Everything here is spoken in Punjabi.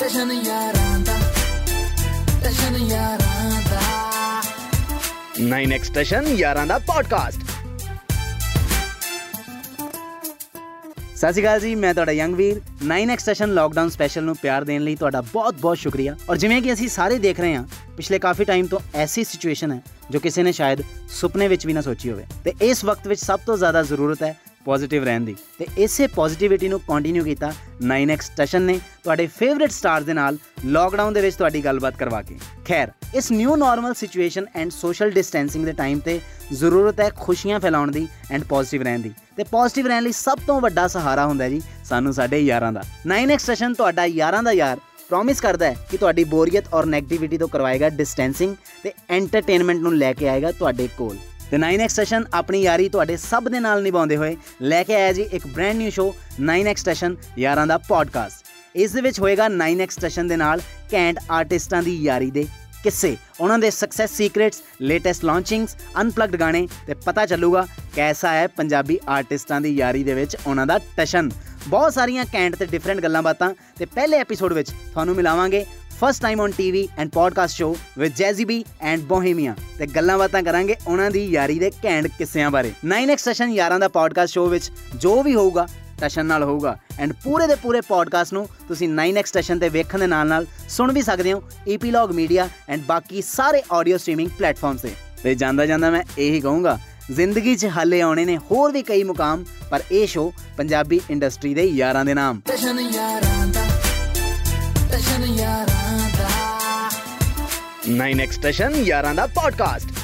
ਜਸ਼ਨ ਯਾਰਾਂ ਦਾ ਜਸ਼ਨ ਯਾਰਾਂ ਦਾ 9x ਸਟੇਸ਼ਨ ਯਾਰਾਂ ਦਾ ਪੋਡਕਾਸਟ ਸਤਿ ਸ਼੍ਰੀ ਅਕਾਲ ਜੀ ਮੈਂ ਤੁਹਾਡਾ ਯੰਗ ਵੀਰ। 9x ਸੈਸ਼ਨ ਲਾਕਡਾਊਨ ਸਪੈਸ਼ਲ ਨੂੰ ਪਿਆਰ ਦੇਣ ਲਈ ਤੁਹਾਡਾ ਬਹੁਤ-ਬਹੁਤ ਸ਼ੁਕਰੀਆ। ਔਰ ਜਿਵੇਂ ਕਿ ਅਸੀਂ ਸਾਰੇ ਦੇਖ ਰਹੇ ਹਾਂ ਪਿਛਲੇ ਕਾਫੀ ਟਾਈਮ ਤੋਂ ਐਸੀ ਸਿਚੁਏਸ਼ਨ ਹੈ ਜੋ ਕਿਸੇ ਨੇ ਸ਼ਾਇਦ ਸੁਪਨੇ ਵਿੱਚ ਵੀ ਨਾ ਸੋਚੀ ਹੋਵੇ। ਤੇ ਇਸ ਵਕਤ ਵਿੱਚ ਸਭ ਤੋਂ ਜ਼ਿਆਦਾ ਜ਼ਰੂਰਤ ਹੈ ਪੋਜ਼ਿਟਿਵ ਰਹਿਣ ਦੀ। ਤੇ ਇਸੇ ਪੋਜ਼ਿਟਿਵਿਟੀ ਨੂੰ ਕੰਟੀਨਿਊ ਕੀਤਾ 9x ਸਟੇਸ਼ਨ ਨੇ। ਤੁਹਾਡੇ ਫੇਵਰਿਟ ਸਟਾਰਸ ਦੇ ਨਾਲ ਲਾਕਡਾਊਨ ਦੇ ਵਿੱਚ ਤੁਹਾਡੀ ਗੱਲਬਾਤ ਕਰਵਾ ਕੇ। ਖੈਰ, ਇਸ new normal situation and social distancing ਦੇ ਟਾਈਮ ਤੇ ਜ਼ਰੂਰਤ ਹੈ ਖੁਸ਼ੀਆਂ ਫੈਲਾਉਣ ਦੀ ਐਂਡ ਪੋਜ਼ਿਟਿਵ ਰਹਿਣ ਦੀ। ਤੇ ਪੋਜ਼ਿਟਿਵ ਰਹਿਣ ਲਈ ਸਭ ਤੋਂ ਵੱਡਾ ਸਹਾਰਾ ਹੁੰਦਾ ਜੀ ਸਾਨੂੰ ਸਾਡੇ ਯਾਰਾਂ ਦਾ। 9x ਸੈਸ਼ਨ ਤੁਹਾਡਾ ਯਾਰਾਂ ਦਾ ਯਾਰ ਪ੍ਰੋਮਿਸ ਕਰਦਾ ਹੈ ਕਿ ਤੁਹਾਡੀ ਬੋਰੀਅਤ ਔਰ 네ਗੇਟਿਵਿਟੀ ਤੋਂ ਕਰਵਾਏਗਾ ਡਿਸਟੈਂਸਿੰਗ ਤੇ ਐਂਟਰਟੇਨਮੈਂਟ ਨੂੰ ਲੈ ਕੇ ਆਏਗਾ ਤੁਹਾਡੇ ਕੋਲ। ਤੇ 9x ਸੈਸ਼ਨ ਆਪਣੀ ਯਾਰੀ ਤੁਹਾਡੇ ਸਭ ਦੇ ਨਾਲ ਨਿਭਾਉਂਦੇ ਹੋਏ ਲੈ ਕੇ ਆਇਆ ਜੀ ਇੱਕ brand new show 9x session ਯਾਰਾਂ ਦਾ ਪੋਡਕਾਸਟ ਇਸ ਦੇ ਵਿੱਚ ਹੋਏਗਾ 9x ਸੈਸ਼ਨ ਦੇ ਨਾਲ ਕੈਂਟ ਆਰਟਿਸਟਾਂ ਦੀ ਯਾਰੀ ਦੇ ਕਿੱਸੇ। ਉਹਨਾਂ ਦੇ success secrets latest launchings unplugged ਗਾਣੇ ਤੇ ਪਤਾ ਚੱਲੂਗਾ ਕੈਸਾ ਹੈ ਪੰਜਾਬੀ ਆਰਟਿਸਟਾਂ ਦੀ ਯਾਰੀ ਦੇ ਵਿੱਚ ਉਹਨਾਂ ਦਾ ਟਸ਼ਨ ਬਹੁਤ ਸਾਰੀਆਂ ਕੈਂਟ ਤੇ ਡਿਫਰੈਂਟ ਗੱਲਾਂ ਬਾਤਾਂ ਤੇ ਪਹਿਲੇ ਐਪੀਸੋਡ ਵਿੱਚ ਤੁਹਾਨੂੰ ਮਿਲਾਵਾਂਗੇ first time on TV and podcast show with Jazzy B and Bohemia ਤੇ ਗੱਲਾਂ ਬਾਤਾਂ ਕਰਾਂਗੇ ਉਹਨਾਂ ਦੀ ਯਾਰੀ ਦੇ ਕੈਂਟ ਕਿੱਸਿਆਂ ਬਾਰੇ। 9x ਸੈਸ਼ਨ ਯਾਰਾਂ ਦਾ ਪੋਡਕਾਸਟ ਸ਼ੋ ਵਿੱਚ ਜੋ ਵੀ ਹੋਊਗਾ ਟਸ਼ਨ ਨਾਲ ਹੋਊਗਾ। ਐਂਡ ਪੂਰੇ ਦੇ ਪੂਰੇ ਪੋਡਕਾਸਟ ਨੂੰ ਤੁਸੀਂ 9x ਸਟੇਸ਼ਨ ਤੇ ਵੇਖਣ ਦੇ ਨਾਲ ਨਾਲ ਸੁਣ ਵੀ ਸਕਦੇ ਹੋ ਈਪੀਲੌਗ ਮੀਡੀਆ ਐਂਡ ਬਾਕੀ ਸਾਰੇ ਆਡੀਓ ਸਟ੍ਰੀਮਿੰਗ ਪਲੇਟਫਾਰਮਸ ਤੇ। ਤੇ ਜਾਂਦਾ ਜਾਂਦਾ ਮੈਂ ਇਹੀ ਕਹੂੰਗਾ, ਜ਼ਿੰਦਗੀ 'ਚ ਹਾਲੇ ਆਉਣੇ ਨੇ ਹੋਰ ਵੀ ਕਈ ਮੁਕਾਮ, ਪਰ ਇਹ ਸ਼ੋ ਪੰਜਾਬੀ ਇੰਡਸਟਰੀ ਦੇ ਯਾਰਾਂ ਦੇ ਨਾਮ। ਜਸ਼ਨ ਯਾਰਾਂ ਦਾ ਜਸ਼ਨ ਯਾਰਾਂ ਦਾ 9x ਸਟੇਸ਼ਨ ਯਾਰਾਂ ਦਾ ਪੋਡਕਾਸਟ